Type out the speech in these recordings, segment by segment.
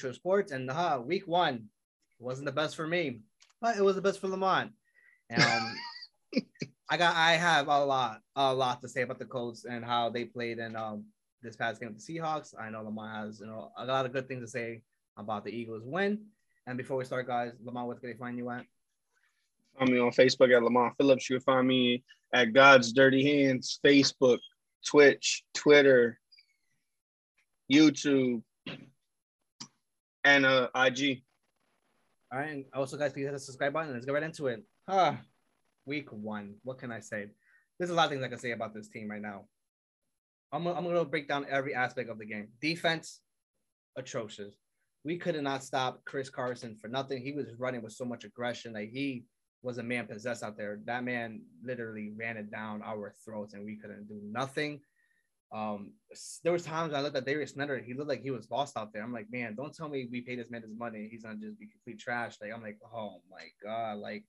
episode Sports. And uh, week one wasn't the best for me, but it was the best for Lamont. Um, I got I have a lot a lot to say about the Colts and how they played in um, this past game with the Seahawks. I know Lamont has you know a lot of good things to say about the Eagles win. And before we start, guys, Lamont, what's going to find you at? Find me on Facebook at Lamont Phillips. You can find me at God's Dirty Hands, Facebook, Twitch, Twitter, YouTube, and uh, IG. All right. Also, guys, please hit the subscribe button. Let's get right into it. Ah, week one. What can I say? There's a lot of things I can say about this team right now. I'm, I'm going to break down every aspect of the game. Defense, atrocious. We could not stop Chris Carson for nothing. He was running with so much aggression. Like he was a man possessed out there. That man literally ran it down our throats, and we couldn't do nothing. Um, there was times I looked at Darius Snyder, he looked like he was lost out there. I'm like, man, don't tell me we paid this man his money. He's gonna just be complete trash. Like, I'm like, oh my god, like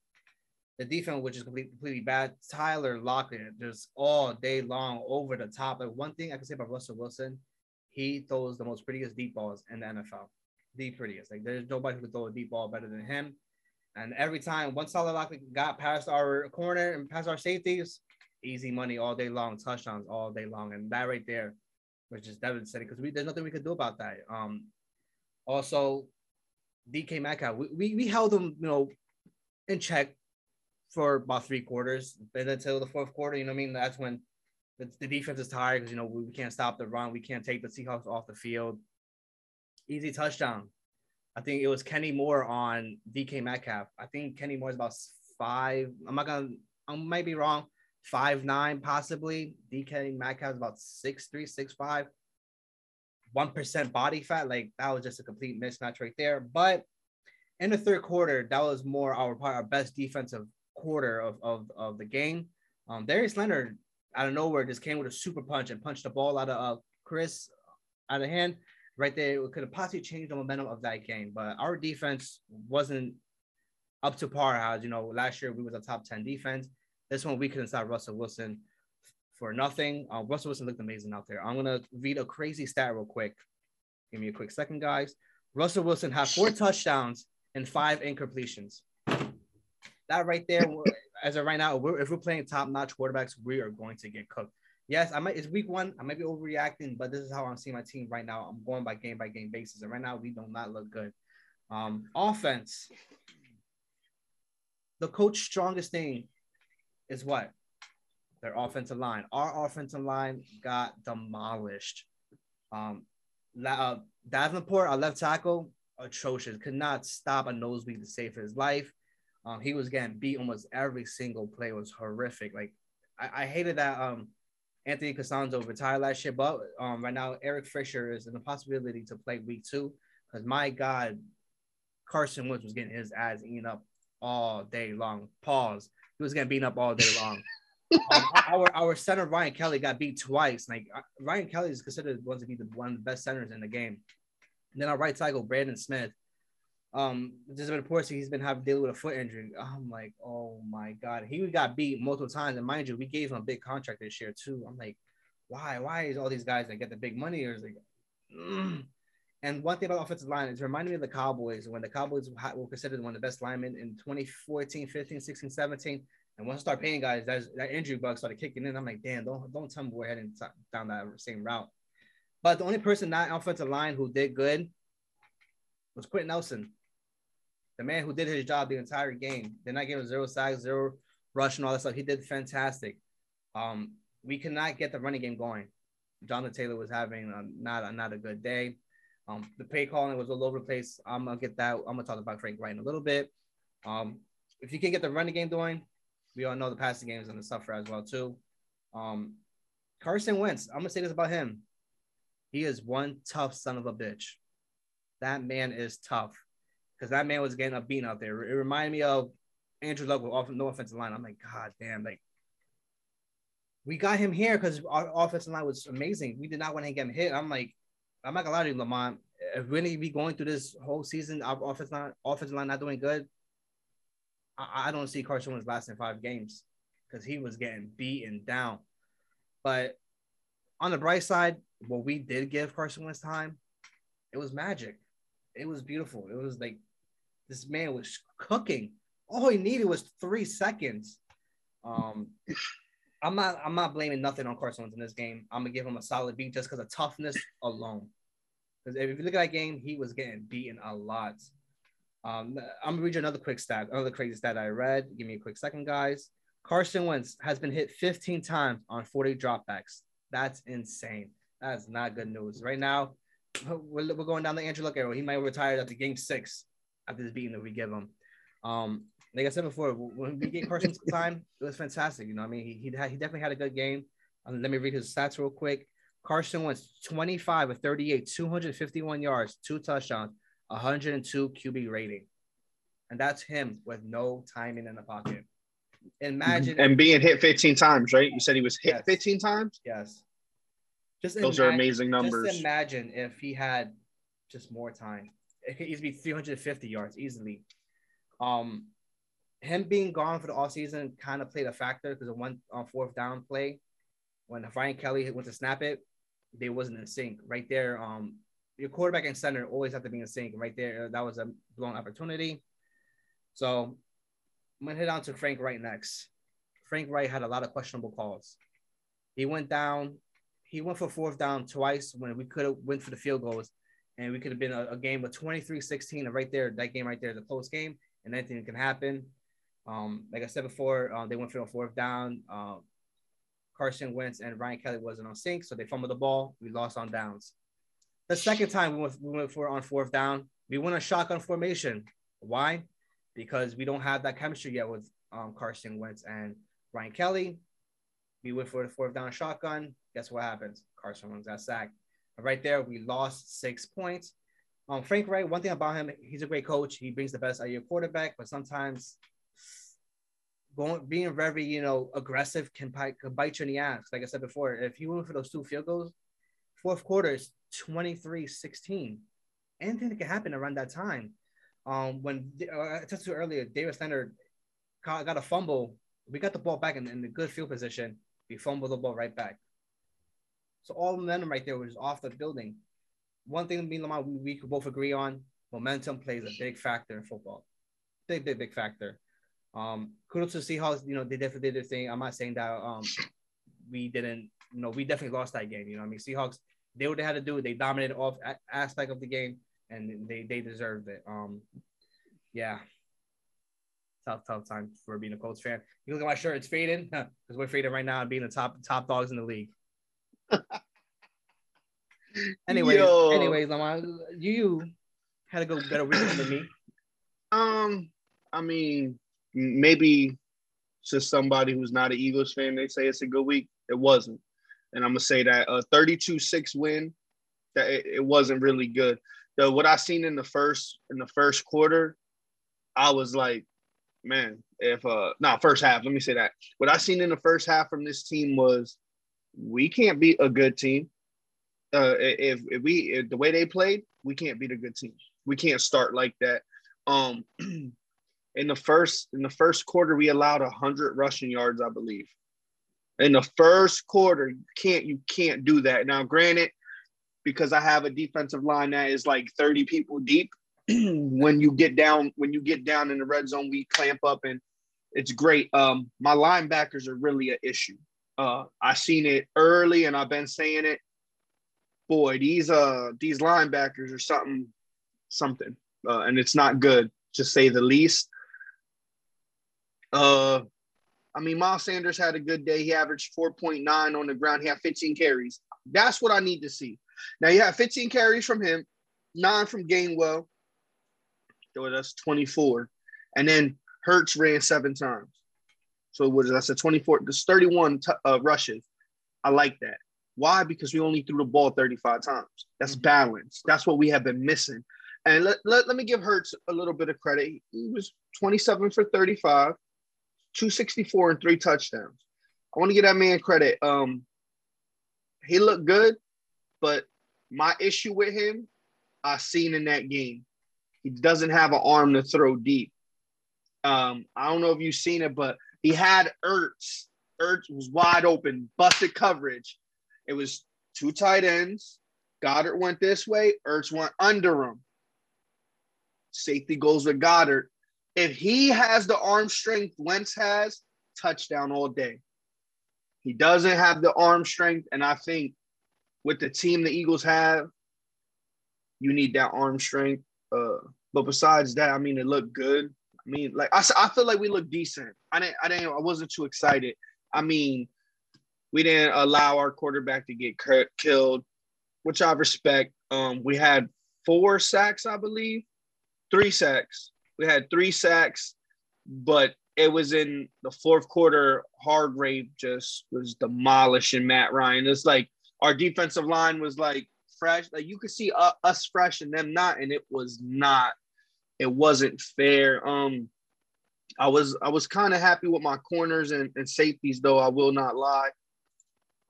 the defense, which is completely, completely bad. Tyler Lockett just all day long over the top. Like one thing I can say about Russell Wilson, he throws the most prettiest deep balls in the NFL. The prettiest. Like there's nobody who can throw a deep ball better than him. And every time once Tyler Lockett got past our corner and past our safeties, easy money all day long, touchdowns all day long, and that right there was just devastating because we there's nothing we could do about that. Um, also, DK Metcalf, we, we, we held him, you know, in check for about three quarters, but until the fourth quarter, you know what I mean? That's when the, the defense is tired because you know we, we can't stop the run, we can't take the Seahawks off the field. Easy touchdown. I think it was Kenny Moore on DK Metcalf. I think Kenny Moore is about five. I'm not gonna. I might be wrong five nine possibly. DK Metcalf is about six three, six five. One percent body fat, like that was just a complete mismatch right there. But in the third quarter, that was more our our best defensive quarter of of, of the game. Um, Darius Leonard out of nowhere just came with a super punch and punched the ball out of uh, Chris out of hand. Right there, it could have possibly changed the momentum of that game. But our defense wasn't up to par. As you know, last year we was a top ten defense. This one we couldn't stop Russell Wilson for nothing. Uh, Russell Wilson looked amazing out there. I'm gonna read a crazy stat real quick. Give me a quick second, guys. Russell Wilson had four touchdowns and five incompletions. That right there, as of right now, we're, if we're playing top-notch quarterbacks, we are going to get cooked. Yes, I might. It's week one. I might be overreacting, but this is how I'm seeing my team right now. I'm going by game by game basis, and right now we do not look good. Um, offense. The coach strongest thing is what? Their offensive line. Our offensive line got demolished. Um, uh, Davenport, our left tackle, atrocious. Could not stop a nosebleed to save his life. Um, he was getting beat almost every single play. It was horrific. Like I, I hated that um Anthony Castonzo retired last year, but um right now Eric Fisher is in the possibility to play week two because my God, Carson Wentz was getting his ass eaten up all day long. Pause. He was getting beaten up all day long. um, our our center Ryan Kelly got beat twice. Like uh, Ryan Kelly is considered one to be the one of the best centers in the game. And then our right tackle Braden Smith. Um, there's been reports he's been having dealing with a foot injury. I'm like, oh my god, he got beat multiple times, and mind you, we gave him a big contract this year too. I'm like, why? Why is all these guys that get the big money? Or is like, mm. And one thing about offensive line, it's reminding me of the Cowboys when the Cowboys were considered one of the best linemen in 2014, 15, 16, 17. And once I start paying guys, that injury bug started kicking in. I'm like, damn, don't don't tell me we're heading down that same route. But the only person not offensive line who did good was Quenton Nelson. The man who did his job the entire game. Did not give him zero sacks, zero rush, and all that stuff. He did fantastic. Um, we could not get the running game going. Jonathan Taylor was having a, not a, not a good day. Um, the play calling was all over the place. I'm gonna get that. I'm gonna talk about Frank Reich in a little bit. Um, if you can get the running game going, we all know the passing game is gonna suffer as well too. Um, Carson Wentz. I'm gonna say this about him. He is one tough son of a bitch. That man is tough because that man was getting a beat out there. It reminded me of Andrew Luck with off no offensive line. I'm like, God damn, like we got him here because our offensive line was amazing. We did not want to get him hit. I'm like, I'm not gonna lie to you, Lamont. If we're gonna be going through this whole season, our offensive line, offensive line not doing good, I, I don't see Carson Wentz lasting five games because he was getting beaten down. But on the bright side, what we did give Carson Wentz time, it was magic. It was beautiful. It was like this man was cooking. All he needed was three seconds. Um, I'm not I'm not blaming nothing on Carson Wentz in this game. I'm gonna give him a solid beat just because of toughness alone. Because if you look at that game, he was getting beaten a lot. Um, I'm gonna read you another quick stat, another crazy stat I read. Give me a quick second, guys. Carson Wentz has been hit 15 times on 40 dropbacks. That's insane. That's not good news. Right now, we're, we're going down the Andrew Luck era. He might retire after game six after this beating that we give him. Um, like I said before, when we get Carson time, it was fantastic. You know, I mean, he he, had, he definitely had a good game. Um, let me read his stats real quick. Carson Wentz 25 of 38, 251 yards, two touchdowns, 102 QB rating. And that's him with no timing in the pocket. Imagine and being hit 15 times, right? You said he was hit Yes. 15 times. yes. Just Those are amazing numbers. Just imagine if he had just more time. It could easily be 350 yards easily. Um, him being gone for the all season kind of played a factor because of one on fourth down play when Ryan Kelly went to snap it, they wasn't in sync right there. Um, your quarterback and center always have to be in sync right there. That was a blown opportunity. So I'm gonna head on to Frank Reich next. Frank Reich had a lot of questionable calls. He went down. He went for fourth down twice when we could have went for the field goals, and we could have been a, a game with 23-16. And right there, that game right there a close game, and anything can happen. Um, like I said before, uh, they went for a fourth down. Uh, Carson Wentz and Ryan Kelly wasn't on sync, so they fumbled the ball. We lost on downs. The second time we went, we went for on fourth down, we went on shotgun formation. Why? Because we don't have that chemistry yet with um, Carson Wentz and Ryan Kelly. We went for the fourth down shotgun. Guess what happens? Carson Wentz got sacked. Right there, we lost six points. Um, Frank Reich, one thing about him, he's a great coach. He brings the best out of your quarterback, but sometimes going being very, you know, aggressive can, bite- can bite you in the ass. Like I said before, if you went for those two field goals, fourth quarter is 23-16. Anything that can happen around that time. Um, when uh, I touched to earlier, Darius Leonard got, got a fumble. We got the ball back in, in the good field position. We fumbled the ball right back. So all momentum right there was off the building. One thing me and Lamar we, we could both agree on: momentum plays a big factor in football. Big, big, big factor. Um, kudos to the Seahawks. You know, they definitely did their thing. I'm not saying that um, we didn't. You know, we definitely lost that game. You know, what I mean, Seahawks. They what they had to do. They dominated off a- aspect of the game, and they they deserved it. Um, yeah. Tough, tough time for being a Colts fan. You look at my shirt; it's fading because we're fading right now and being the top top dogs in the league. Anyway, Yo. anyways, Lamar, you had a go better weekend than me. Um, I mean, maybe to somebody who's not an Eagles fan, they say it's a good week. It wasn't, and I'm gonna say that a 32-6 win, that it, it wasn't really good. The what I seen in the first in the first quarter, I was like, man, if uh, no first half. Let me say that what I seen in the first half from this team was, we can't beat a good team. Uh, if, if we if the way they played, we can't beat a good team. We can't start like that. Um, in the first in the first quarter, we allowed hundred rushing yards, I believe. In the first quarter, you can't you can't do that. Now, granted, because I have a defensive line that is like thirty people deep. when you get down when you get down in the red zone, we clamp up and it's great. Um, my linebackers are really an issue. Uh, I seen it early, and I've been saying it. Boy, these uh these linebackers are something something uh, and it's not good to say the least. Uh, I mean, Miles Sanders had a good day. He averaged 4.9 on the ground. He had 15 carries. That's what I need to see. Now you have 15 carries from him, nine from Gainwell. So that's 24. And then Hurts ran seven times. So what is that? That's a 24. There's 31 t- uh, rushes. I like that. Why? Because we only threw the ball 35 times. That's Mhm. balance. That's what we have been missing. And let, let, let me give Hurts a little bit of credit. He was 27 for 35, 264 and three touchdowns. I want to give that man credit. Um, he looked good, but my issue with him, I seen in that game. He doesn't have an arm to throw deep. Um, I don't know if you've seen it, but he had Ertz. Ertz was wide open, busted coverage. It was two tight ends, Goedert went this way, Ertz went under him. Safety goes with Goedert. If he has the arm strength Wentz has, touchdown all day. He doesn't have the arm strength, and I think with the team the Eagles have, you need that arm strength. Uh, but besides that, I mean, it looked good. I mean, like I, I feel like we look decent. I didn't, I didn't, I wasn't too excited. I mean, we didn't allow our quarterback to get killed, which I respect. Um, we had four sacks, I believe, three sacks. We had three sacks, but it was in the fourth quarter. Hargrave just was demolishing Matt Ryan. It's like our defensive line was like fresh. Like you could see uh, us fresh and them not, and it was not. It wasn't fair. Um, I was I was kind of happy with my corners and, and safeties, though. I will not lie.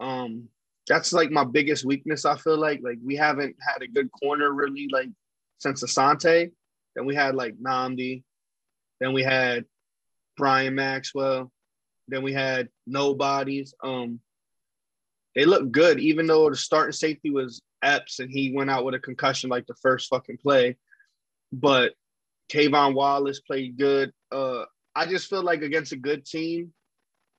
Um, that's like my biggest weakness. I feel like like we haven't had a good corner really like since Asante. Then we had like Nnamdi. Then we had Byron Maxwell. Then we had nobodies. Um, they looked good, even though the starting safety was Epps and he went out with a concussion like the first fucking play. But K'Von Wallace played good. Uh, I just feel like against a good team,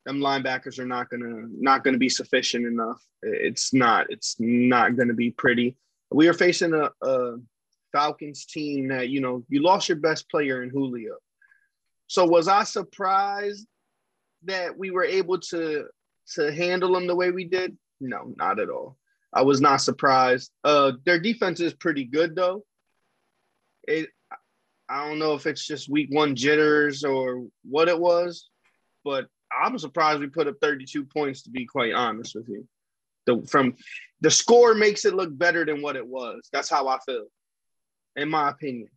them linebackers are not gonna not gonna be sufficient enough. It's not. It's not gonna be pretty. We are facing a, a Falcons team that you know you lost your best player in Julio. So was I surprised that we were able to to handle them the way we did? No, not at all. I was not surprised. Uh, their defense is pretty good though. It, I don't know if it's just week one jitters or what it was, but I'm surprised we put up 32 points to be quite honest with you. The from the score makes it look better than what it was. That's how I feel, in my opinion.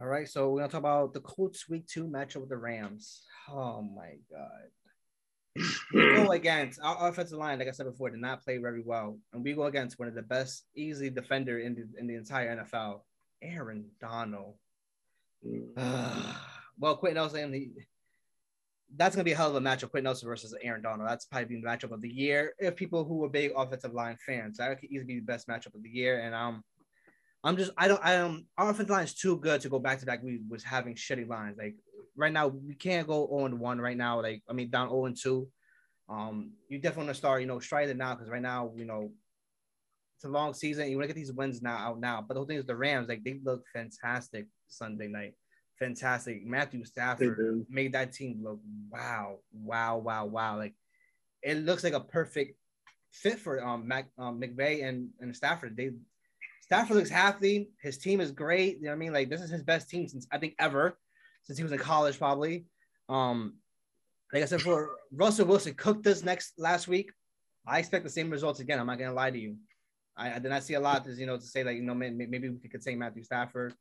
All right, so we're gonna talk about the Colts week two matchup with the Rams. Oh my god. we go against our offensive line, like I said before, did not play very well. And we go against one of the best easily defender in the in the entire NFL, Aaron Donald. Well, Quenton Nelson, the that's gonna be a hell of a matchup. Quenton Nelson versus Aaron Donald. That's probably the matchup of the year. If people who are big offensive line fans, that could easily be the best matchup of the year. And um, I'm just I don't I um our offensive line is too good to go back to back. We was having shitty lines. Like right now, we can't go on one right now. Like I mean, down 0 and 2. Um, you definitely want to start, you know, striking now because right now, you know, it's a long season. You want to get these wins now out now. But the whole thing is the Rams, like they look fantastic Sunday night fantastic. Matthew Stafford made that team look wow, wow, wow, wow. Like it looks like a perfect fit for um, Mac, um McVay and, and Stafford. They Stafford looks healthy. His team is great. You know what I mean? Like this is his best team since I think ever, since he was in college, probably. Um, like I said, for Russell Wilson cooked this next last week. I expect the same results again. I'm not gonna lie to you. I, I did not see a lot, as you know, to say like you know maybe, maybe we could say Matthew Stafford.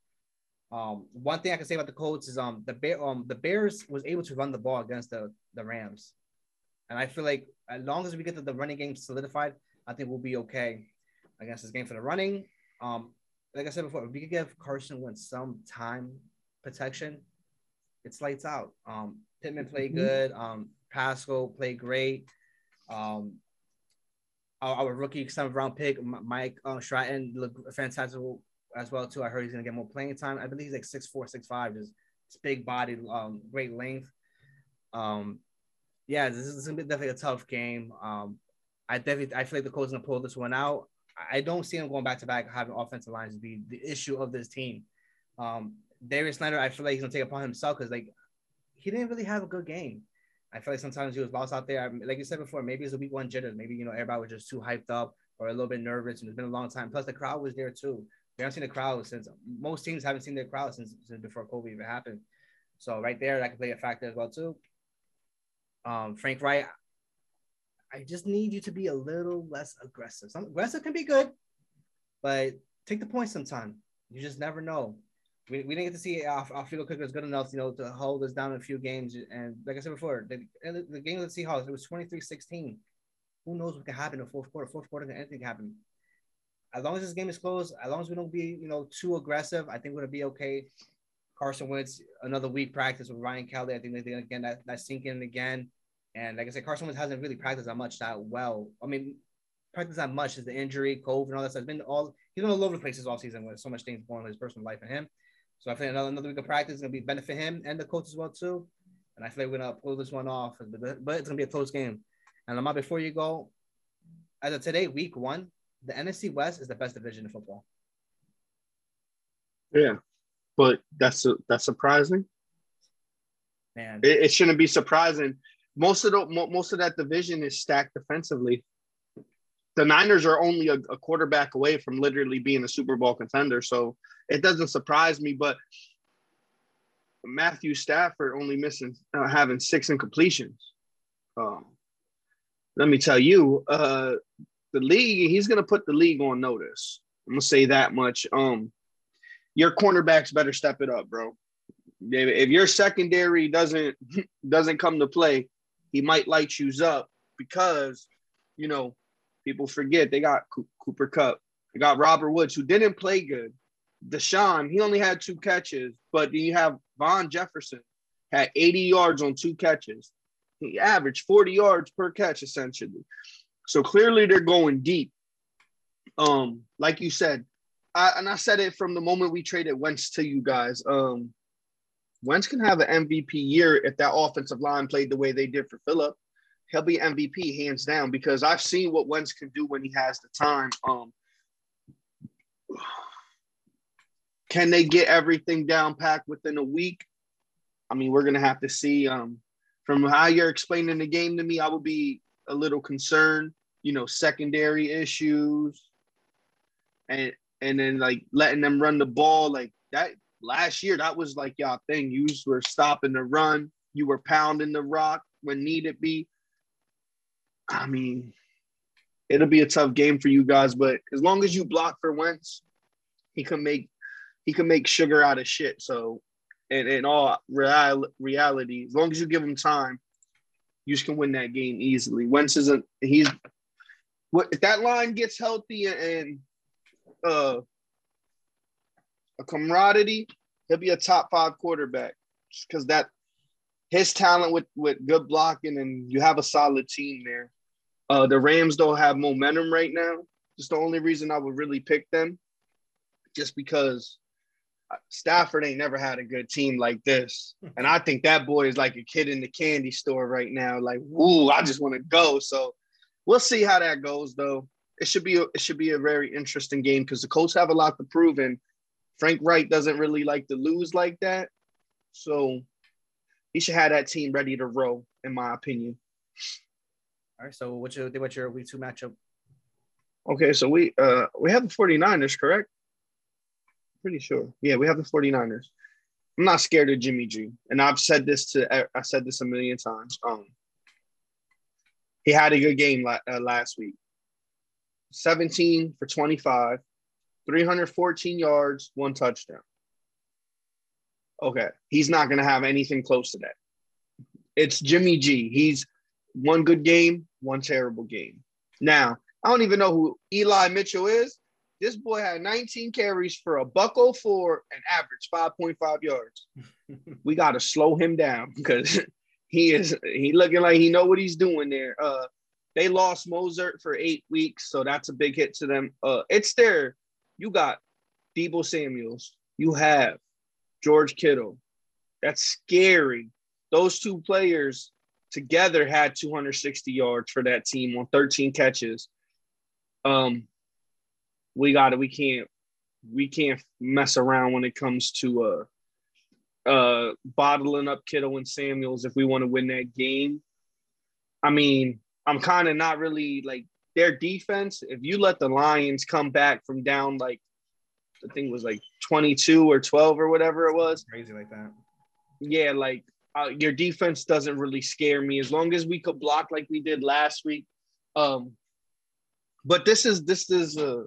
Um, one thing I can say about the Colts is um the Bear um the Bears was able to run the ball against the the Rams, and I feel like as long as we get the, the running game solidified, I think we'll be okay against this game for the running. Um, like I said before, if we could give Carson Wentz some time protection, it's lights out. Um, Pittman played mm-hmm. good. Um, Pascal played great. Um, our, our rookie seventh round pick, Mike uh, Strachan, looked fantastic as well too. I heard he's gonna get more playing time. I believe he's like six four, six five, just big body, um, great length. Um, yeah, this is, this is gonna be definitely a tough game. Um, I definitely I feel like the is gonna pull this one out. I don't see him going back to back having offensive lines be the issue of this team. Um, Darius Snyder, I feel like he's gonna take upon himself because like he didn't really have a good game. I feel like sometimes he was lost out there. Like you said before, maybe it's a week one jitters. Maybe you know everybody was just too hyped up or a little bit nervous, and it's been a long time. Plus the crowd was there too. We haven't seen the crowd since most teams haven't seen their crowd since, since before COVID even happened. So right there, that could play a factor as well too. Um, Frank Reich, I just need you to be a little less aggressive. Some aggressive can be good, but take the point sometime. You just never know. We, we didn't get to see our, our field kickers good enough, you know, to hold us down in a few games. And like I said before, the, the game of the Seahawks, it was 23-16. Who knows what can happen in the fourth quarter? Fourth quarter, anything can happen as long as this game is close, as long as we don't be, you know, too aggressive, I think we're gonna be okay. Carson Wentz, another week practice with Ryan Kelly. I think they're gonna get that, that sink in again. And like I said, Carson Wentz hasn't really practiced that much that well. I mean, practice that much is the injury, COVID, and all that stuff. It's been all he's been all over the places all season with so much things going on in his personal life and him. So I think another, another week of practice is gonna be benefit him and the coach as well too. And I feel like we're gonna pull this one off, but, but it's gonna be a close game. And Lamar, before you go, as of today, week one, the NFC West is the best division in football. Yeah, but that's that's surprising. Man, it, it shouldn't be surprising. Most of the most of that division is stacked defensively. The Niners are only a, a quarterback away from literally being a Super Bowl contender, so it doesn't surprise me. But Matthew Stafford only missing uh, having six incompletions. Um, let me tell you, uh, the league he's going to put the league on notice. I'm gonna say that much. Um, your cornerbacks better step it up, bro. If your secondary doesn't doesn't come to play, he might light you up because you know people forget they got Cooper Kupp, they got Robert Woods who didn't play good. DeSean, he only had two catches, but then you have Van Jefferson had 80 yards on two catches. He averaged 40 yards per catch essentially. So clearly they're going deep. Um, like you said, I, and I said it from the moment we traded Wentz to you guys. Um, Wentz can have an MVP year if that offensive line played the way they did for Philip. He'll be MVP hands down because I've seen what Wentz can do when he has the time. Um, can they get everything down packed within a week? I mean, we're gonna have to see. Um, from how you're explaining the game to me, I would be a little concerned. You know, secondary issues, and and then like letting them run the ball like that last year, that was like y'all thing. You were stopping the run, you were pounding the rock when needed be. I mean, it'll be a tough game for you guys, but as long as you block for Wentz, he can make he can make sugar out of shit. So, in, in all real, reality, as long as you give him time, you can win that game easily. Wentz isn't he's what if that line gets healthy and uh a camaraderie, he'll be a top five quarterback because that his talent with with good blocking and you have a solid team there. Uh, the Rams don't have momentum right now. Just the only reason I would really pick them, just because Stafford ain't never had a good team like this, and I think that boy is like a kid in the candy store right now. Like, woo, I just want to go. So we'll see how that goes, though. It should be a, it should be a very interesting game because the Colts have a lot to prove, and Frank Reich doesn't really like to lose like that. So he should have that team ready to roll, in my opinion. All right. So what's your what's your week two matchup? Okay, so we uh we have the 49ers, correct? Pretty sure. Yeah, we have the 49ers. I'm not scared of Jimmy G. And I've said this to I said this a million times. Um he had a good game la- uh, last week. 17 for 25, 314 yards, one touchdown. Okay. He's not going to have anything close to that. It's Jimmy G. He's one good game, one terrible game. Now, I don't even know who Eli Mitchell is. This boy had 19 carries for a buck 04 and average 5.5 yards. we got to slow him down because he is he looking like he know what he's doing there. Uh, they lost Mostert for eight weeks, so that's a big hit to them. Uh, it's their you got Deebo Samuels, you have George Kittle. That's scary. Those two players together had 260 yards for that team on 13 catches. Um, we got it. We can't we can't mess around when it comes to uh uh bottling up Kittle and Samuels if we want to win that game. I mean, I'm kind of not really like their defense, if you let the Lions come back from down like the thing was like 22 or 12 or whatever it was, crazy like that. Yeah, like uh, your defense doesn't really scare me as long as we could block like we did last week. Um, but this is this is a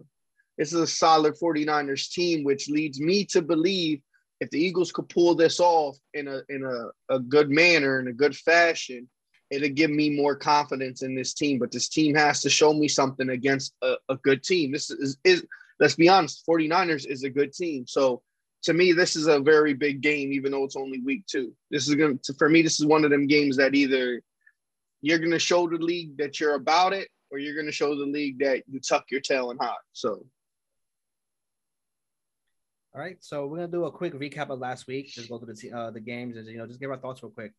this is a solid 49ers team, which leads me to believe if the Eagles could pull this off in a in a, a good manner in a good fashion, it'll give me more confidence in this team. But this team has to show me something against a, a good team. This is, is, let's be honest, 49ers is a good team. So to me, this is a very big game, even though it's only week two. This is going to, for me, this is one of them games that either you're going to show the league that you're about it or you're gonna show the league that you tuck your tail and hide. So all right, so we're gonna do a quick recap of last week. Just go through the uh, the games and you know just give our thoughts real quick.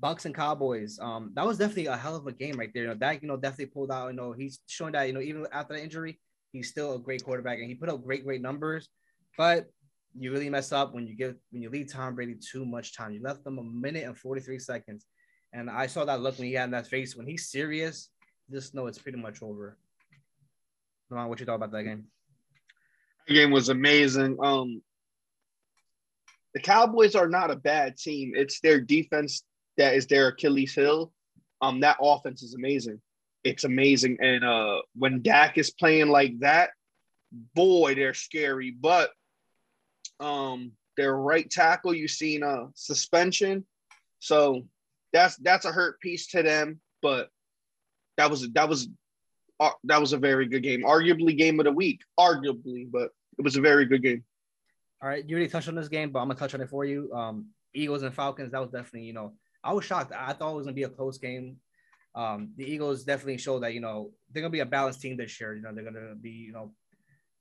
Bucks and Cowboys. Um, that was definitely a hell of a game right there. You know, that you know definitely pulled out. You know, he's showing that you know even after the injury, he's still a great quarterback and he put up great great numbers. But you really mess up when you give when you leave Tom Brady too much time. You left them a minute and 43 seconds. And I saw that look when he had in that face. When he's serious, just know it's pretty much over. Lamont, what you thought about that game? The game was amazing. Um, the Cowboys are not a bad team. It's their defense that is their Achilles heel. Um, that offense is amazing. It's amazing. And uh when Dak is playing like that, boy, they're scary. But um their right tackle, you've seen a suspension. So that's that's a hurt piece to them. But that was that was uh, that was a very good game. Arguably game of the week. Arguably, but it was a very good game. All right, you already touched on this game, but I'm gonna touch on it for you. Um, Eagles and Falcons. That was definitely, you know, I was shocked. I thought it was gonna be a close game. Um, the Eagles definitely showed that you know they're gonna be a balanced team this year. You know, they're gonna be, you know,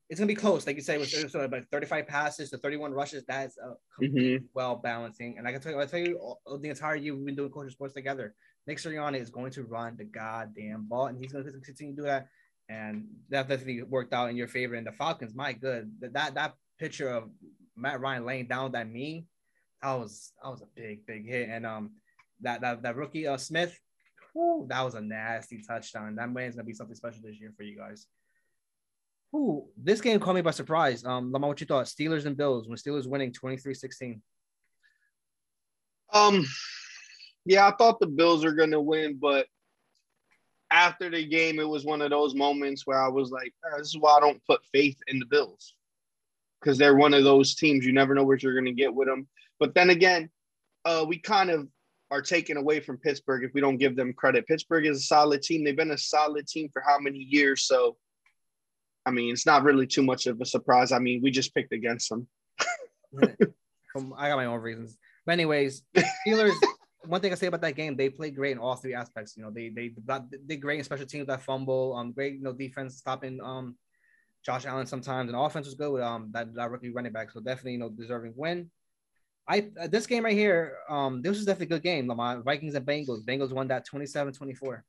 it's gonna be close. Like you say, it was sort 35 passes to 31 rushes. That's a mm-hmm. well balancing. And I can tell you, I tell you, the entire year we've been doing culture sports together. Nick Sirianni is going to run the goddamn ball, and he's going to continue to do that. And that definitely worked out in your favor. And the Falcons, my good, that that picture of Matt Ryan laying down that knee, that was that was a big big hit. And um, that that that rookie uh, Smith, whew, that was a nasty touchdown. That man's gonna be something special this year for you guys. Ooh, this game caught me by surprise. Um, Lamar, what you thought? Steelers and Bills when Steelers winning 23-16. Um, yeah, I thought the Bills are gonna win, but after the game, it was one of those moments where I was like, oh, "This is why I don't put faith in the Bills," because they're one of those teams you never know what you're gonna get with them. But then again, uh, we kind of are taken away from Pittsburgh if we don't give them credit. Pittsburgh is a solid team. They've been a solid team for how many years? So, I mean, it's not really too much of a surprise. I mean, we just picked against them. I got my own reasons. But anyways, Steelers. one thing I say about that game, they played great in all three aspects. You know, they they they great in special teams that fumble, um, great you know defense stopping um Josh Allen sometimes, and offense was good with um that, that rookie running back. So definitely you know deserving win. I uh, this game right here, um, this was definitely a good game. Lamar Vikings and Bengals. Bengals won that 27-24.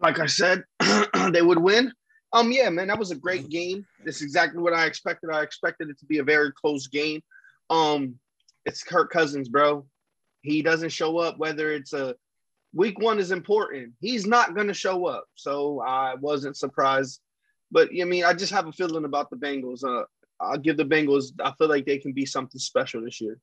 Like I said, they would win. Um, yeah, man, that was a great game. That's exactly what I expected. I expected it to be a very close game. Um, it's Kirk Cousins, bro. He doesn't show up, whether it's a week one is important. He's not going to show up. So I wasn't surprised. But I mean, I just have a feeling about the Bengals. Uh, I'll give the Bengals, I feel like they can be something special this year.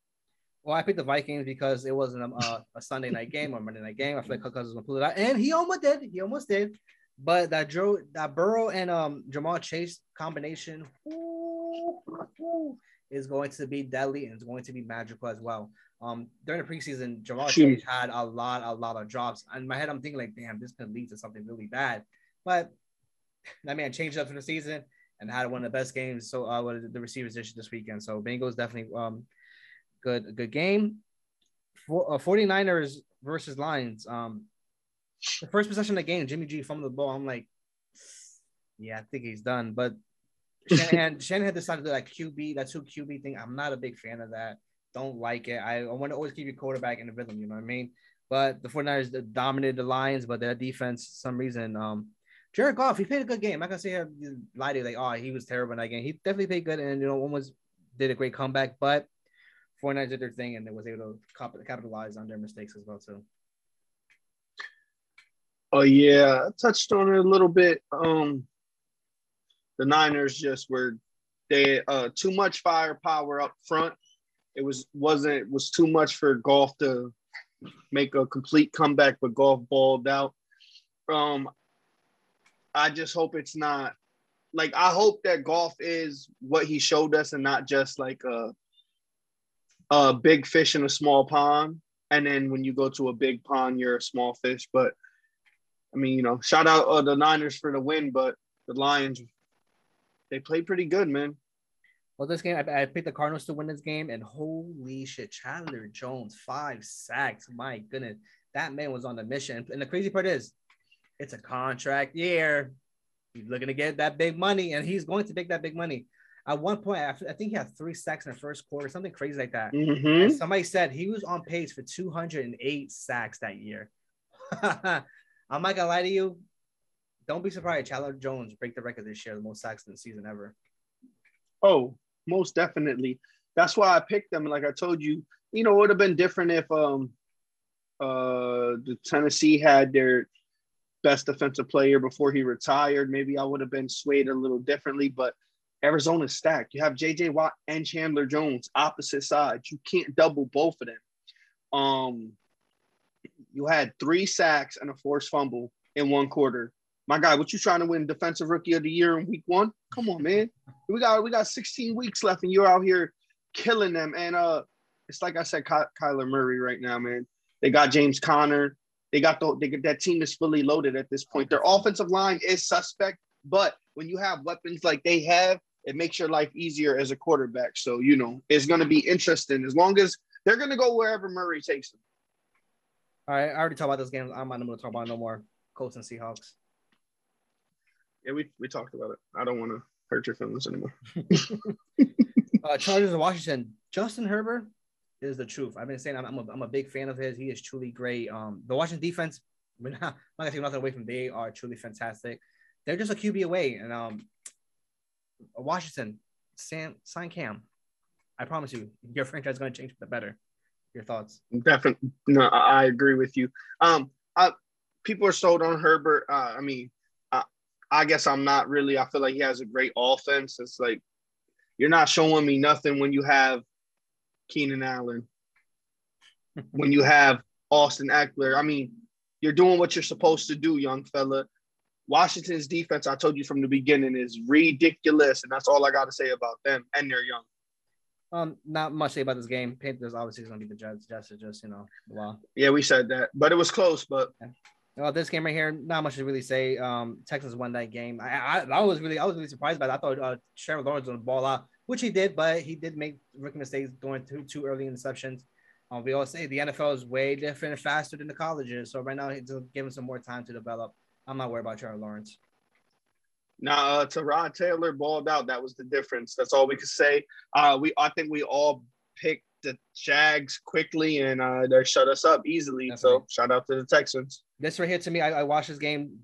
Well, I picked the Vikings because it wasn't a, a Sunday night game or Monday night game. I feel like Kirk Cousins will pull it out, and he almost did. He almost did. But that Joe, that Burrow and um Ja'Marr Chase combination whoo, whoo, is going to be deadly and it's going to be magical as well. Um, during the preseason, Ja'Marr Chase had a lot, a lot of drops. In my head, I'm thinking like, damn, this could lead to something really bad. But that man changed up for the season and had one of the best games. So uh, with the receivers this, this weekend. So Bengals definitely um good good game. For, uh, 49ers versus Lions. Um, the first possession of the game, Jimmy G fumbled the ball. I'm like, yeah, I think he's done. But Shanahan, Shanahan decided to do that QB, that two QB thing. I'm not a big fan of that. Don't like it. I, I want to always keep your quarterback in the rhythm. You know what I mean? But the 49ers dominated the Lions, but their defense, some reason, um, Jared Goff, he played a good game. I'm not gonna say I lie to you, like, oh, he was terrible in that game. He definitely played good, and you know, almost did a great comeback. But 49ers did their thing and they was able to capitalize on their mistakes as well too. Oh yeah, I touched on it a little bit. Um, the Niners just were they uh too much firepower up front. It was wasn't was too much for Goff to make a complete comeback, but Goff balled out. Um, I just hope it's not like I hope that Goff is what he showed us and not just like a a big fish in a small pond, and then when you go to a big pond, you're a small fish. But I mean, you know, shout out uh, the Niners for the win, but the Lions, they played pretty good, man. Well, this game, I, I, picked the Cardinals to win this game, and holy shit, Chandler Jones, five sacks. My goodness, that man was on the mission. And the crazy part is, It's a contract year. He's looking to get that big money, and he's going to take that big money. At one point, I think he had three sacks in the first quarter, something crazy like that. Mm-hmm. Somebody said he was on pace for 208 sacks that year. I'm not gonna lie to you. Don't be surprised. Chandler Jones break the record this year, the most sacks in the season ever. Oh, most definitely. That's why I picked them. Like I told you, you know, it would have been different if um uh the Tennessee had their best defensive player before he retired. Maybe I would have been swayed a little differently, but Arizona's stacked. You have JJ Watt and Chandler Jones opposite sides. You can't double both of them. Um, you had three sacks and a forced fumble in one quarter. My guy, what you trying to win defensive rookie of the year in week one? Come on, man. We got we got 16 weeks left, and you're out here killing them. And uh, it's like I said, Ky- Kyler Murray right now, man. They got James Conner. They got the they, that team is fully loaded at this point. Their offensive line is suspect, but when you have weapons like they have, it makes your life easier as a quarterback. So you know it's going to be interesting as long as they're going to go wherever Murray takes them. All right, I already talked about this game. I'm not going to talk about no more Colts and Seahawks. Yeah, we, we talked about it. I don't want to hurt your feelings anymore. uh, Chargers of Washington. Justin Herbert is the truth. I've been saying I'm, I'm, a, I'm a big fan of his. He is truly great. Um, the Washington defense, we're not, I'm not gonna take nothing away from. They are truly fantastic. They're just a QB away, and um, Washington, Sam, sign Cam. I promise you, your franchise is going to change for the better. Your thoughts? Definitely. No, I, agree with you. Um, I, people are sold on Herbert. Uh, I mean, I, I guess I'm not really. I feel like he has a great offense. It's like you're not showing me nothing when you have Keenan Allen, when you have Austin Ekeler. I mean, you're doing what you're supposed to do, young fella. Washington's defense, I told you from the beginning, is ridiculous, and that's all I got to say about them. And they're young. Um, not much to say about this game. Panthers obviously is going to be the Jets. Jets are just you know, wow. Yeah, we said that, but it was close. But yeah. well, this game right here, not much to really say. Um, Texans won that game. I, I, I was really, I was really surprised by that. I thought uh, Trevor Lawrence was going to ball out, which he did, but he did make rookie mistakes going too too early interceptions. Um, we all say the NFL is way different and faster than the colleges. So right now, he's giving some more time to develop. I'm not worried about Trevor Lawrence. Now, uh, Tyrod Taylor balled out. That was the difference. That's all we could say. Uh, we, I think we all picked the Jags quickly, and uh, they shut us up easily. So, shout out to the Texans. This right here to me, I, I watched this game.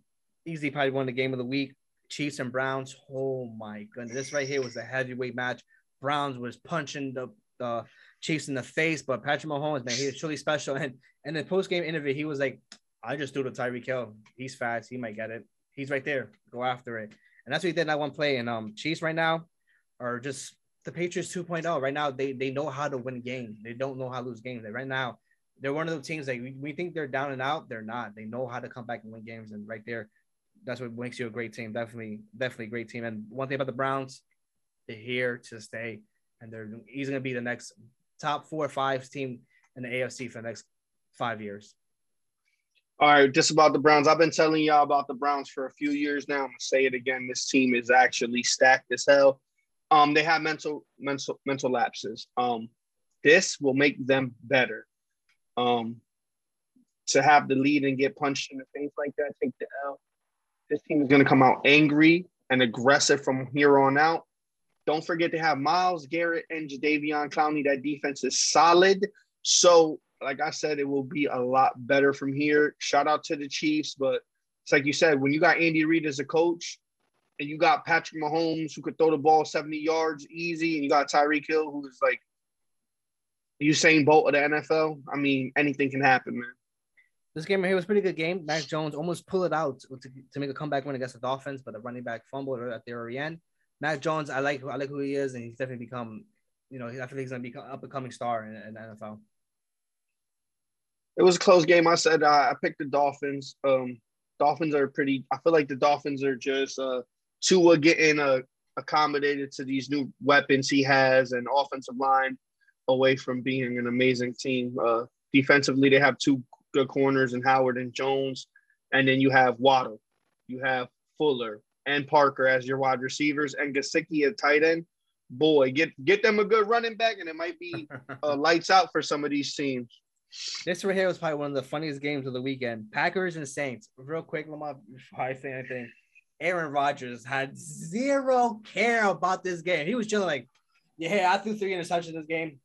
Easily, probably won the game of the week. Chiefs and Browns. Oh my goodness, this right here was a heavyweight match. Browns was punching the, the Chiefs in the face, but Patrick Mahomes, man, he is truly special. And and the post game interview, he was like, "I just threw to Tyreek Hill. He's fast. He might get it. He's right there. Go after it." And that's what he did in that one play. And um, Chiefs right now are just the Patriots 2.0. Right now, they they know how to win games. They don't know how to lose games. They, right now, they're one of the teams that we, think they're down and out. They're not. They know how to come back and win games. And right there, that's what makes you a great team. Definitely, definitely great team. And one thing about the Browns, they're here to stay, and they're he's gonna be the next top four or five team in the AFC for the next five years. All right, just about the Browns. I've been telling y'all about the Browns for a few years now. I'm gonna say it again. This team is actually stacked as hell. Um, they have mental mental mental lapses. Um, this will make them better. Um, to have the lead and get punched in the face like that, take the L. This team is gonna come out angry and aggressive from here on out. Don't forget to have Myles Garrett and Jadeveon Clowney. That defense is solid. So like I said, it will be a lot better from here. Shout out to the Chiefs, but it's like you said, when you got Andy Reid as a coach, and you got Patrick Mahomes who could throw the ball 70 yards easy, and you got Tyreek Hill who's like Usain Bolt of the NFL. I mean, anything can happen, man. This game right here was pretty good game. Mac Jones almost pulled it out to, to make a comeback win against the Dolphins, but the running back fumbled at the very end. Mac Jones, I like I like who he is, and he's definitely become, you know, I think he's gonna become up and coming star in, in the NFL it was a close game. I said uh, I picked the Dolphins. Um, Dolphins are pretty. I feel like the Dolphins are just uh, Tua getting uh, accommodated to these new weapons he has and offensive line away from being an amazing team. Uh, defensively, they have two good corners in Howard and Jones, and then you have Waddle, you have Fuller and Parker as your wide receivers, and Gesicki at tight end. Boy, get get them a good running back, and it might be uh, lights out for some of these teams. This right here was probably one of the funniest games of the weekend. Packers and Saints. Real quick, Lamar, before I say anything, Aaron Rodgers had zero care about this game. He was just like, "Yeah, I threw three interceptions in this game.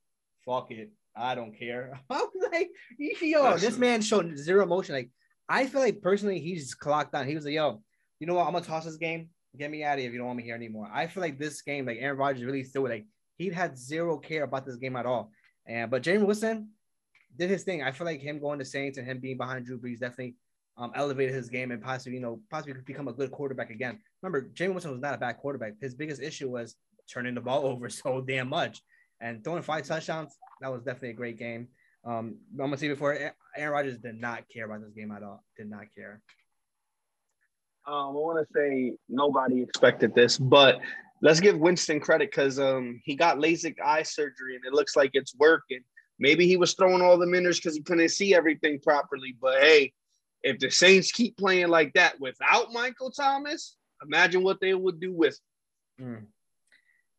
Fuck it, I don't care." I'm like, "Yo, this man showed zero emotion." Like, I feel like personally, he's clocked down. He was like, "Yo, you know what? I'm gonna toss this game. Get me out of here if you don't want me here anymore." I feel like this game, like Aaron Rodgers, really threw it. Like he had zero care about this game at all. And but Jameis Winston did his thing. I feel like him going to Saints and him being behind Drew Brees definitely um, elevated his game and possibly, you know, possibly become a good quarterback again. Remember, Jameis Winston was not a bad quarterback. His biggest issue was turning the ball over so damn much and throwing five touchdowns. That was definitely a great game. Um, I'm gonna say before Aaron Rodgers did not care about this game at all. Did not care. Um, I want to say nobody expected this, but let's give Winston credit because um, he got LASIK eye surgery and it looks like it's working. Maybe he was throwing all the minners because he couldn't see everything properly. But hey, if the Saints keep playing like that without Michael Thomas, imagine what they would do with. Mm.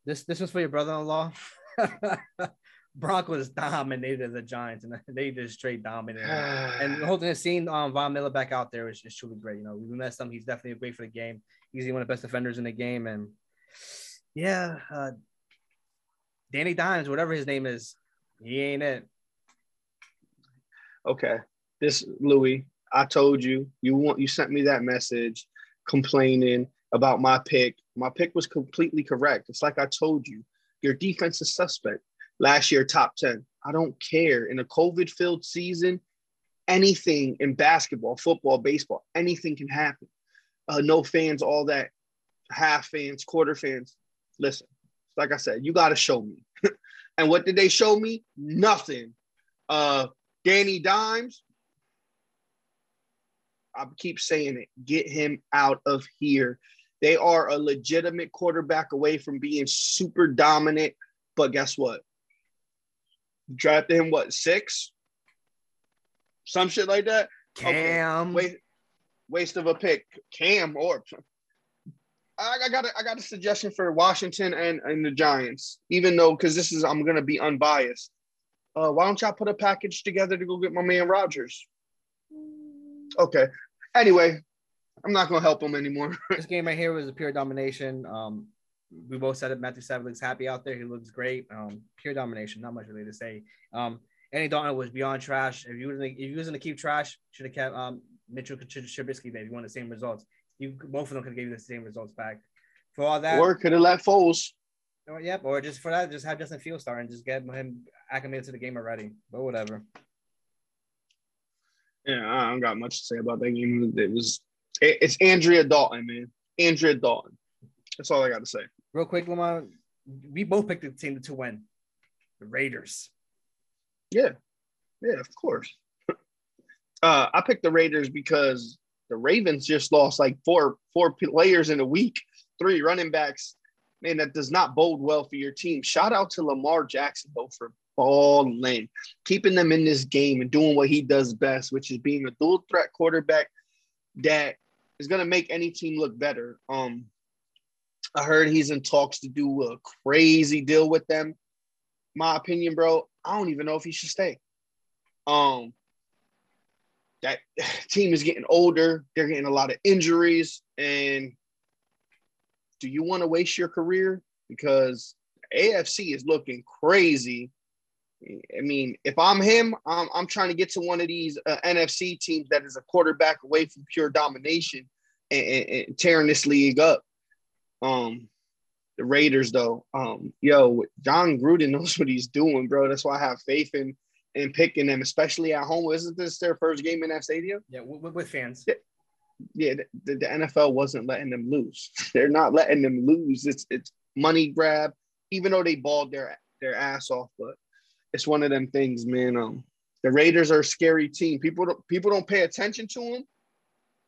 This this was for your brother-in-law. Broncos dominated the Giants, and they just straight dominated. and holding to seeing um, Von Miller back out there is just truly great. You know, we missed him. He's definitely great for the game. He's one of the best defenders in the game, and yeah, uh, Danny Dimes, whatever his name is, he ain't it. Okay, this Louis, I told you you want you sent me that message complaining about my pick. My pick was completely correct. It's like I told you, your defense is suspect. Last year, top 10. I don't care. In a COVID filled season, anything in basketball, football, baseball, anything can happen. Uh, no fans, all that, half fans, quarter fans. Listen, like I said, you got to show me. and what did they show me? Nothing. Uh, Danny Dimes, I keep saying it. Get him out of here. They are a legitimate quarterback away from being super dominant. But guess what? Drafted him what six? Some shit like that. Cam. Okay. Waste, waste of a pick. Cam or I, got a, I got a suggestion for Washington and, and the Giants, even though because this is I'm gonna be unbiased. Uh, why don't y'all put a package together to go get my man Rodgers? Okay. Anyway, I'm not gonna help him anymore. this game right here was a pure domination. Um, we both said it. Matthew Stafford looks happy out there. He looks great. Um, pure domination. Not much really to say. Um, Andy Dalton was beyond trash. If you were if you was gonna keep trash, should have kept um Mitchell Trubisky. Maybe want the same results. You both of them could have gave you the same results back. For all that, or could have let Foles. Or, yep, or just for that, just have Justin Fields start and just get him acclimated to the game already. But whatever. Yeah, I don't got much to say about that game. It was it's Andrea Dalton, man. Andrea Dalton. That's all I got to say. Real quick, Lamar, we both picked the team to win. The Raiders. Yeah, yeah, of course. Uh, I picked the Raiders because the Ravens just lost like four four players in a week, three running backs. Man, that does not bode well for your team. Shout out to Lamar Jackson though for balling, keeping them in this game and doing what he does best, which is being a dual threat quarterback that is going to make any team look better. Um, I heard he's in talks to do a crazy deal with them. My opinion, bro, I don't even know if he should stay. Um, that team is getting older. They're getting a lot of injuries. And do you want to waste your career? Because AFC is looking crazy. I mean, if I'm him, I'm, I'm trying to get to one of these uh, NFC teams that is a quarterback away from pure domination and, and, and tearing this league up. Um, the Raiders, though, um, yo, Jon Gruden knows what he's doing, bro. That's why I have faith in and picking them, especially at home. Isn't this their first game in that stadium? Yeah, with, with fans. Yeah, the, the, NFL wasn't letting them lose. They're not letting them lose. It's it's money grab, even though they balled their their ass off. But it's one of them things, man. Um, the Raiders are a scary team. People don't people don't pay attention to them,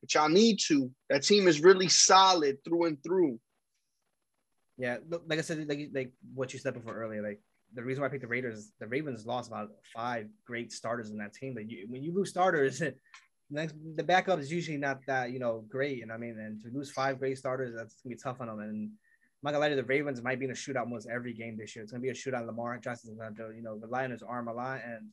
but y'all need to. That team is really solid through and through. Yeah, like I said, like like what you said before earlier, like the reason why I picked the Raiders, the Ravens lost about five great starters in that team. But you, when you lose starters, next the backup is usually not that you know great. And I mean, and to lose five great starters, that's gonna be tough on them. And I'm not gonna lie the Ravens might be in a shootout almost every game this year. It's gonna be a shootout. Lamar Jackson's gonna to you know rely on his arm a lot. And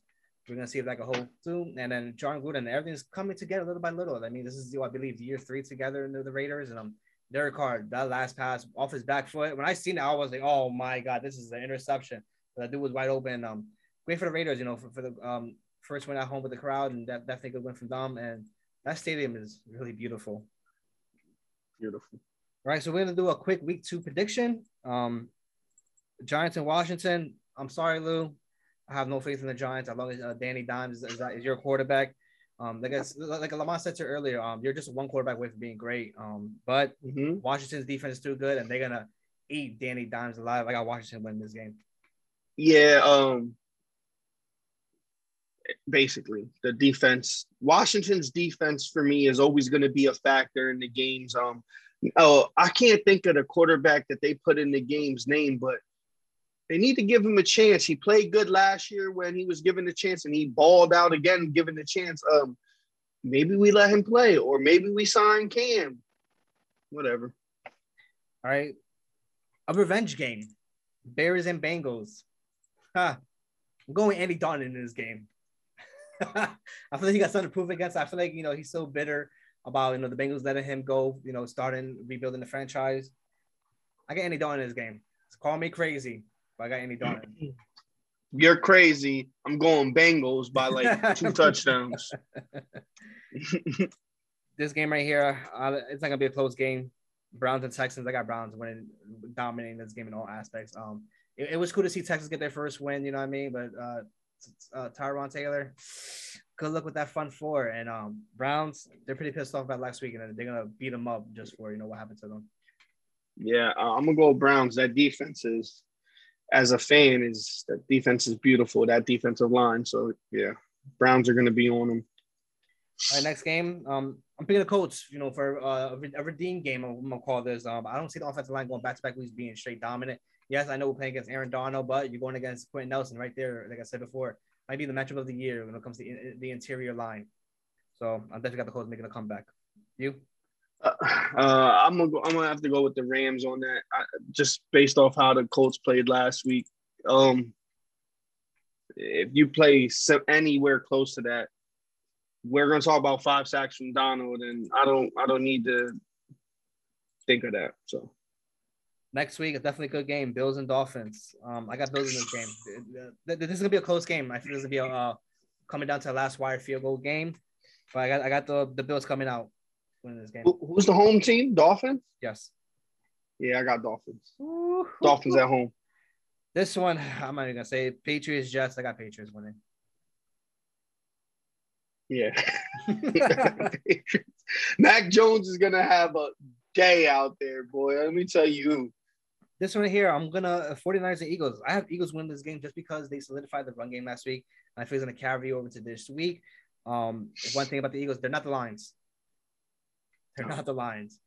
We're gonna see if that can hold too. And then Jon Gruden, everything's coming together little by little. I mean, this is I believe year three together into the Raiders, and um, Derek Carr that last pass off his back foot. When I seen it, I was like, oh my god, this is an interception. That dude was wide open. Um, great for the Raiders, you know, for, for the um first win at home with the crowd, and that definitely good win from them. And that stadium is really beautiful. Beautiful. All right, so we're gonna do a quick week two prediction. Um, Giants and Washington. I'm sorry, Lou. I have no faith in the Giants as long as uh, Danny Dimes is, is, is, your quarterback. Um, like I, like Lamont said to earlier, um, you're just one quarterback away from being great. Um, but mm-hmm. Washington's defense is too good, and they're gonna eat Danny Dimes alive. I got Washington win this game. Yeah. Um. Basically, the defense. Washington's defense for me is always going to be a factor in the games. Um. Oh, I can't think of the quarterback that they put in the game's name, but they need to give him a chance. He played good last year when he was given the chance, and he balled out again, given the chance. Um, maybe we let him play, or maybe we sign Cam. Whatever. All right, a revenge game: Bears and Bengals. Huh. I'm going Andy Dalton in this game. I feel like he got something to prove against. I feel like you know he's so bitter about you know the Bengals letting him go. You know, starting rebuilding the franchise. I get Andy Dalton in this game. Call me crazy. If I got any Dalton. You're crazy. I'm going Bengals by like two touchdowns. this game right here, uh, it's not gonna be a close game. Browns and Texans. I got Browns winning, dominating this game in all aspects. Um, it, it was cool to see Texas get their first win. You know what I mean? But uh, uh Tyrod Taylor, good luck with that front four. And um, Browns, they're pretty pissed off about last week, and they're gonna beat them up just for you know what happened to them. Yeah, uh, I'm gonna go Browns. That defense is as a fan is that defense is beautiful, that defensive line. So yeah, Browns are going to be on them. All right, next game. Um, I'm picking the Colts. You know, for uh, a redeem game, I'm gonna call this. Um, I don't see the offensive line going back to back weeks being straight dominant. Yes, I know we're playing against Aaron Donald, but you're going against Quenton Nelson right there. Like I said before, might be the matchup of the year when it comes to the interior line. So I'm definitely got the Colts making a comeback. You? Uh, I'm gonna go, I'm gonna have to go with the Rams on that, I, just based off how the Colts played last week. Um, if you play anywhere close to that, we're gonna talk about five sacks from Donald, and I don't I don't need to think of that. So next week, a definitely good game. Bills and Dolphins. Um, I got Bills in this game. This is gonna be a close game. I think this is gonna be a uh, coming down to the last wire field goal game. But I got I got the the Bills coming out winning this game. Who's the home team? Dolphins. Yes. Yeah, I got Dolphins. Ooh. Dolphins at home. This one, I'm not even gonna say Patriots Jets. I got Patriots winning. Yeah. Mac Jones is gonna have a day out there, boy. Let me tell you. This one here, I'm gonna 49ers and Eagles. I have Eagles win this game just because they solidified the run game last week. I feel it's gonna carry over to this week. Um, one thing about the Eagles, they're not the Lions. They're not the Lions.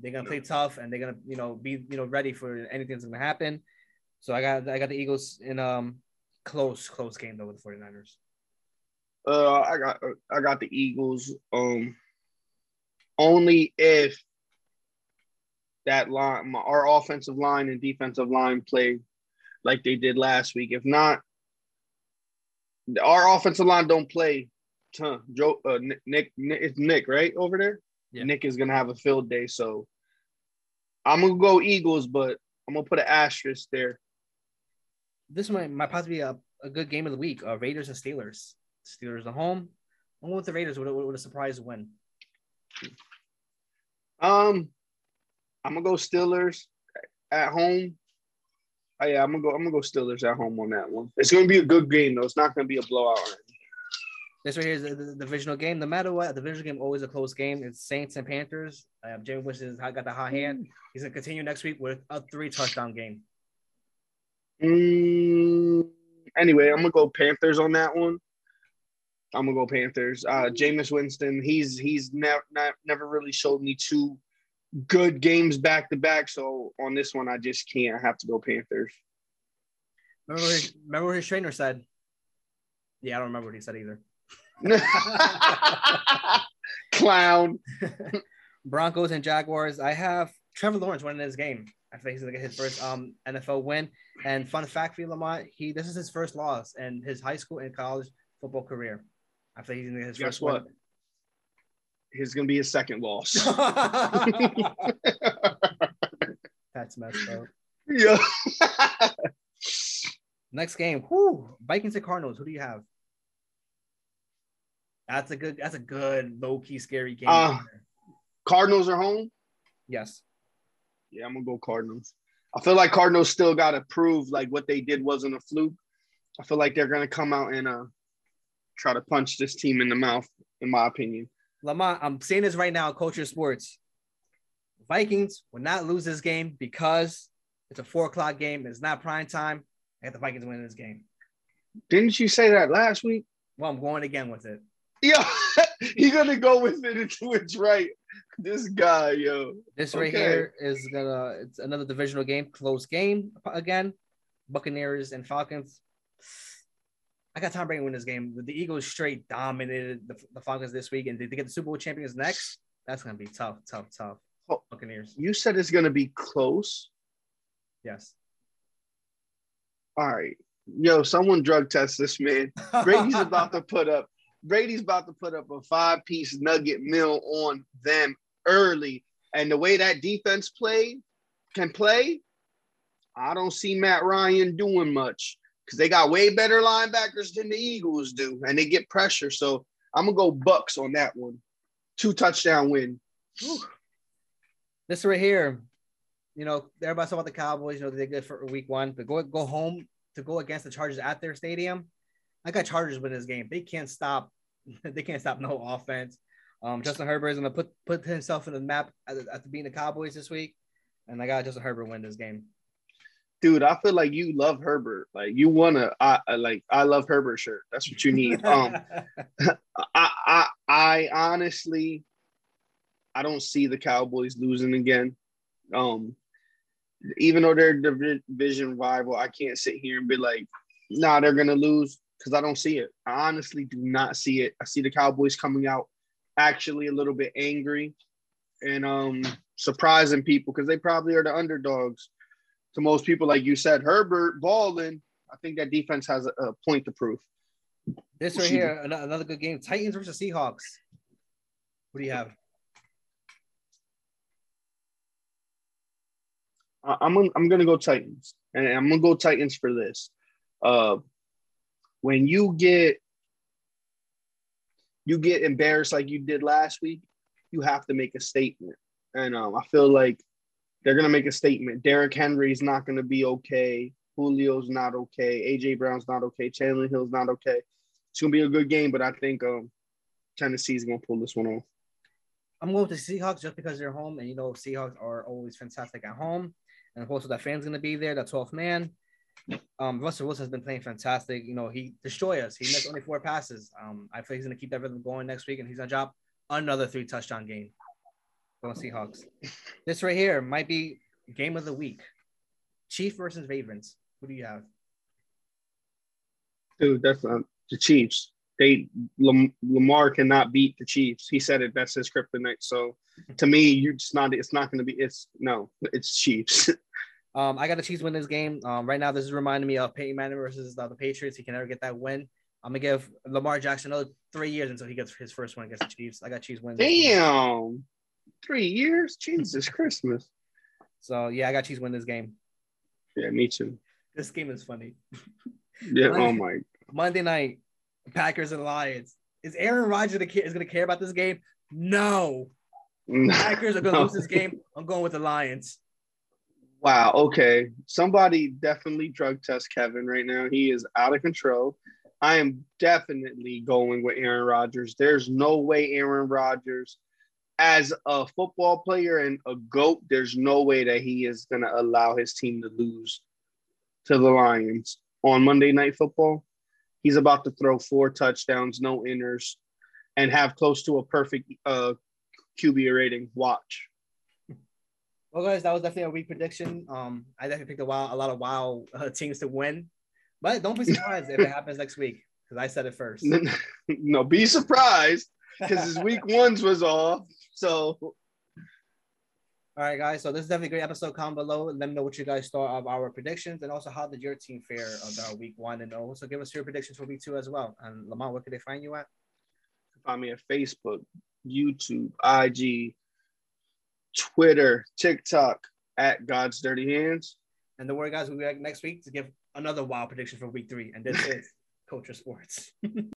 They're gonna play tough and they're gonna, you know, be, you know, ready for anything that's gonna happen. So I got I got the Eagles in um close, close game though with the 49ers. Uh I got I got the Eagles um only if that line our offensive line and defensive line play like they did last week. If not, our offensive line don't play. Joe, uh, Nick, Nick, it's Nick, right over there. Yeah. Nick is gonna have a field day, so I'm gonna go Eagles, but I'm gonna put an asterisk there. This might might possibly be a, a good game of the week. Uh, Raiders and Steelers. Steelers at home. I'm going with the Raiders with, with a surprise win. Um, I'm gonna go Steelers at home. Oh, yeah, I'm gonna go. I'm gonna go Steelers at home on that one. It's gonna be a good game though. It's not gonna be a blowout. This right here is the, the divisional game. No matter what, the divisional game always a close game. It's Saints and Panthers. Uh, Jimmy Bush has got the hot hand. He's gonna continue next week with a three touchdown game. Mm, anyway, I'm gonna go Panthers on that one. I'm gonna go Panthers. Uh, Jameis Winston, he's he's never never really showed me two good games back to back. So on this one, I just can't. I have to go Panthers. Remember, his, remember what his trainer said? Yeah, I don't remember what he said either. Clown. Broncos and Jaguars. I have Trevor Lawrence winning this game. I think he's gonna get his first um NFL win. And fun fact for you, Lamont, he this is his first loss in his high school and college football career. I think he's gonna get his Guess first what? win. He's gonna be his second loss. That's messed up. yeah. Next game, whoo, Vikings and Cardinals. Who do you have? That's a good. That's a good low key scary game. Uh, Cardinals are home. yes. Yeah, I'm gonna go Cardinals. I feel like Cardinals still gotta prove like what they did wasn't a fluke. I feel like they're gonna come out and uh try to punch this team in the mouth, in my opinion. Lamont, I'm saying this right now, Culture Sports. Vikings will not lose this game because it's a four o'clock game. It's not prime time. I got the Vikings winning this game. Didn't you say that last week? Well, I'm going again with it. Yeah, he gonna go with it until it's right. This guy, yo. This right Okay. here is gonna. It's another divisional game, close game again. Buccaneers and Falcons. I got Tom Brady win this game. The Eagles straight dominated the, the Falcons this week, and did they get the Super Bowl champions next. That's gonna be tough, tough, tough. Oh. Buccaneers. You said it's gonna be close. Yes. All right. Yo, someone drug test this man. Brady's about to put up Brady's about to put up a five-piece nugget meal on them early. And the way that defense play can play, I don't see Matt Ryan doing much because they got way better linebackers than the Eagles do, and they get pressure. So I'm gonna go Bucks on that one. Two touchdown win. This right here, you know, everybody's talking about the Cowboys. You know, they did good for week one, but go go home to go against the Chargers at their stadium. I got Chargers win this game. They can't stop. They can't stop no offense. Um, Justin Herbert is gonna put put himself in the map at beating the Cowboys this week, and I got Justin Herbert win this game. Dude, I feel like you love Herbert. Like you wanna, I I- like I love Herbert shirt. That's what you need. Um, I, I, I honestly, I don't see the Cowboys losing again. Um, even though they're divi- division rival, I can't sit here and be like, "Nah, they're gonna lose," because I don't see it. I honestly do not see it. I see the Cowboys coming out actually a little bit angry and um surprising people because they probably are the underdogs to most people. Like you said, Herbert balling. I think that defense has a, a point to prove. this right here, another good game. Titans versus Seahawks. What do you have? I'm gonna, I'm gonna go Titans, and I'm gonna go Titans for this. Uh, when you get you get embarrassed like you did last week, you have to make a statement, and um, I feel like they're gonna make a statement. Derrick Henry's not gonna be okay. Julio's not okay. AJ Brown's not okay. Tannehill's not okay. It's gonna be a good game, but I think um, Tennessee's gonna pull this one off. I'm going with the Seahawks just because they're home, and you know Seahawks are always fantastic at home, and also that fan's gonna be there, that 12th man. Um, Russell Wilson has been playing fantastic. You know he destroyed us. He missed only four passes. Um, I think he's gonna keep that rhythm going next week, and he's gonna drop another three touchdown game. Going Seahawks. this right here might be game of the week. Chief versus Ravens. Who do you have? Dude, that's uh, the Chiefs. They Lam- Lamar cannot beat the Chiefs. He said it. That's his kryptonite. So, to me, you're just not. It's not going to be. It's no. It's Chiefs. Um, I got the Chiefs win this game. Um, right now, this is reminding me of Peyton Manning versus uh, the Patriots. He can never get that win. I'm gonna give Lamar Jackson another three years until he gets his first one against the Chiefs. I got Chiefs win. Damn, three years. Jesus Christmas. So yeah, I got Chiefs win this game. Yeah, me too. This game is funny. Yeah. Oh my. Monday night, Packers and Lions. Is Aaron Rodgers the kid is gonna care about this game? No. Packers are gonna lose this game. I'm going with the Lions. Wow. Okay. Somebody definitely drug test Kevin right now. He is out of control. I am definitely going with Aaron Rodgers. There's no way Aaron Rodgers, as a football player and a GOAT, there's no way that he is going to allow his team to lose to the Lions on Monday Night Football. He's about to throw four touchdowns, no inners, and have close to a perfect uh, QB rating. Watch. Well, guys, that was definitely a weak prediction. Um, I definitely picked a wild, a lot of wild uh, teams to win, but don't be surprised if it happens next week because I said it first. no, be surprised because his week ones was off. So All right, guys. So this is definitely a great episode. Comment below. Let me know what you guys thought of our predictions, and also how did your team fare about week one, and also give us your predictions for week two as well. And Lamont, where can they find you at? Find me at Facebook, YouTube, IG, Twitter, TikTok at God's Dirty Hands. And don't worry, guys. We'll be back next week to give another wild prediction for week three. And this is Culture Sports.